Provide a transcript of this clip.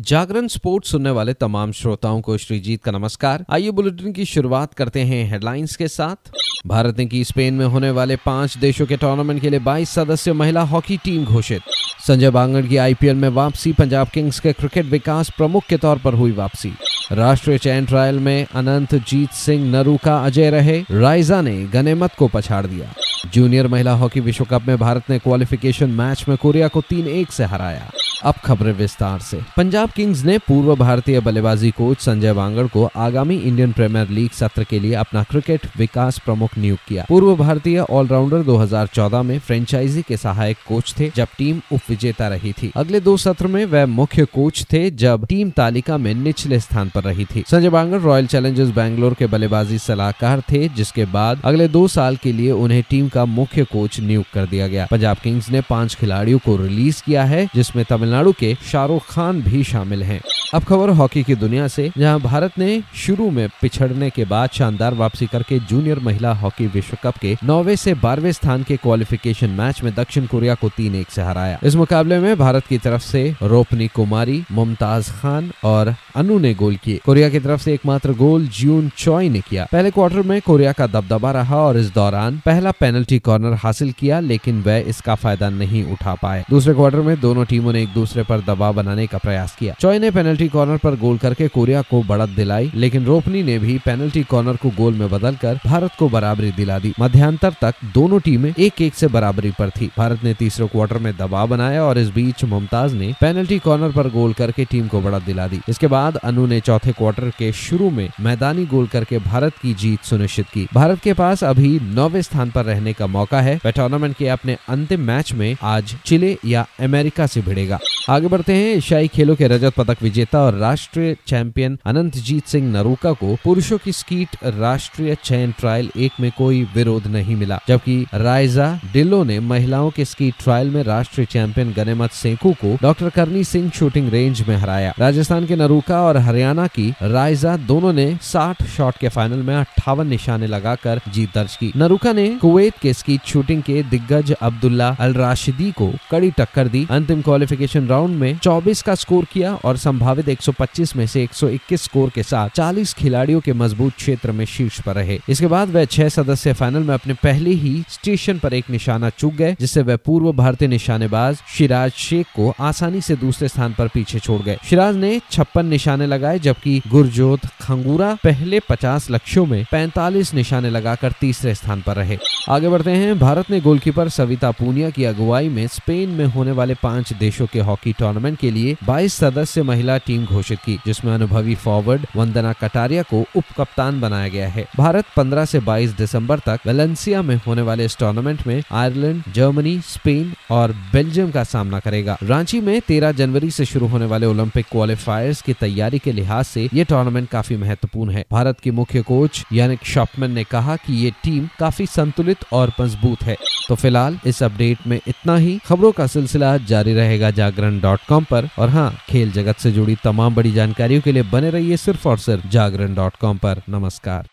जागरण sports सुनने वाले तमाम श्रोताओं को श्रीजीत का नमस्कार। आइए बुलेटिन की शुरुआत करते हैं हेडलाइंस के साथ। भारत ने की स्पेन में होने वाले पाँच देशों के टूर्नामेंट के लिए 22 सदस्य महिला हॉकी टीम घोषित। संजय बांगड़ की आईपीएल में वापसी, पंजाब किंग्स के क्रिकेट विकास प्रमुख के तौर पर हुई वापसी। राष्ट्रीय चयन ट्रायल में अनंत जीत सिंह नरूका अजय रहे। राइजा ने गनेमत को पछाड़ दिया। जूनियर महिला हॉकी विश्व कप में भारत ने क्वालिफिकेशन मैच में कोरिया को तीन एक से हराया। अब खबरें विस्तार से। पंजाब किंग्स ने पूर्व भारतीय बल्लेबाजी कोच संजय वांगड़ को आगामी इंडियन प्रीमियर लीग सत्र के लिए अपना क्रिकेट विकास प्रमुख नियुक्त किया। पूर्व भारतीय ऑलराउंडर 2014 में फ्रेंचाइजी के सहायक कोच थे, जब टीम उप विजेता रही थी। अगले दो सत्र में वह मुख्य कोच थे, जब टीम तालिका में निचले स्थान पर रही थी। संजय वांगड़ रॉयल चैलेंजर्स बैंगलोर के बल्लेबाजी सलाहकार थे, जिसके बाद अगले दो साल के लिए उन्हें टीम का मुख्य कोच नियुक्त कर दिया गया। पंजाब किंग्स ने पाँच खिलाड़ियों को रिलीज़ किया है, जिसमें तमिलनाडु के शाहरुख खान भी शामिल हैं। अब खबर हॉकी की दुनिया से, जहाँ भारत ने शुरू में पिछड़ने के बाद शानदार वापसी करके जूनियर महिला हॉकी विश्व कप के नौवे से बारहवें स्थान के क्वालिफिकेशन मैच में दक्षिण कोरिया को तीन एक से हराया। इस मुकाबले में भारत की तरफ़ से रोपनी कुमारी, मुमताज़ खान और अनु ने गोल किए। कोरिया की तरफ़ से एकमात्र गोल जून चॉय ने किया। पहले क्वार्टर में कोरिया का दबदबा रहा और इस दौरान पहला पेनल्टी कॉर्नर हासिल किया, लेकिन वह इसका फ़ायदा नहीं उठा पाए। दूसरे क्वार्टर में दोनों टीमों ने एक दूसरे पर दबाव बनाने का प्रयास किया। चॉय ने पेनल्टी कॉर्नर पर गोल करके कोरिया को बढ़त दिलाई, लेकिन रोपनी ने भी पेनल्टी कॉर्नर को गोल में बदलकर भारत को बराबरी दिला दी। मध्यांतर तक दोनों टीमें एक एक से बराबरी पर थी। भारत ने तीसरे क्वार्टर में दबाव बनाया और इस बीच मुमताज़ ने पेनल्टी कॉर्नर पर गोल करके टीम को बढ़त दिला दी। इसके बाद अनु ने चौथे क्वार्टर के शुरू में मैदानी गोल करके भारत की जीत सुनिश्चित की। भारत के पास अभी नौवे स्थान पर रहने का मौका है। वह टूर्नामेंट के अपने अंतिम मैच में आज चिले या अमेरिका से भिड़ेगा। आगे बढ़ते हैं, एशियाई खेलों के रजत पदक विजेता और राष्ट्रीय चैंपियन अनंत जीत सिंह नरूका को पुरुषों की स्कीट राष्ट्रीय चयन ट्रायल एक में कोई विरोध नहीं मिला। जबकि रायजा डिल्लो ने महिलाओं के स्कीट ट्रायल में राष्ट्रीय चैंपियन गनेमत सेंकू को डॉक्टर करनी सिंह शूटिंग रेंज में हराया। राजस्थान के नरूका और हरियाणा की रायजा दोनों ने 60 शॉट के फाइनल में अट्ठावन निशाने लगाकर जीत दर्ज की। नरूका ने कुवैत के स्कीट शूटिंग के दिग्गज अब्दुल्ला अल राशिदी को कड़ी टक्कर दी। अंतिम क्वालिफिकेशन राउंड में 24 का स्कोर किया और संभावित 125 में से 121 स्कोर के साथ 40 खिलाड़ियों के मज़बूत क्षेत्र में शीर्ष पर रहे। इसके बाद वह छह सदस्य फाइनल में अपने पहले ही स्टेशन पर एक निशाना चूक गए, जिससे वह पूर्व भारतीय निशानेबाज शिराज शेख को आसानी से दूसरे स्थान पर पीछे छोड़ गए। शिराज ने छप्पन निशाने लगाए जबकि गुरजोत खंगूरा पहले पचास लक्ष्यों में पैंतालीस निशाने लगाकर तीसरे स्थान पर रहे। आगे बढ़ते हैं। भारत ने गोलकीपर सविता पूनिया की अगुवाई में स्पेन में होने वाले पाँच देशों के हॉकी टूर्नामेंट के लिए 22 सदस्य महिला टीम घोषित की, जिसमें अनुभवी फॉरवर्ड वंदना कटारिया को उप कप्तान बनाया गया है। भारत 15 से 22 दिसंबर तक वेलेंसिया में होने वाले इस टूर्नामेंट में आयरलैंड, जर्मनी, स्पेन और बेल्जियम का सामना करेगा। रांची में 13 जनवरी से शुरू होने वाले ओलंपिक क्वालिफायर्स की तैयारी के लिहाज से ये टूर्नामेंट काफ़ी महत्वपूर्ण है। भारत के मुख्य कोच यानिक शॉपमैन ने कहा कि ये टीम काफ़ी संतुलित और मज़बूत है। तो फ़िलहाल इस अपडेट में इतना ही। खबरों का सिलसिला जारी रहेगा जागरण डॉट कॉम पर। और हाँ खेल जगत से जुड़ी तमाम बड़ी जानकारियों के लिए बने रहिए सिर्फ़ और सिर्फ़ जागरण डॉट कॉम पर। नमस्कार।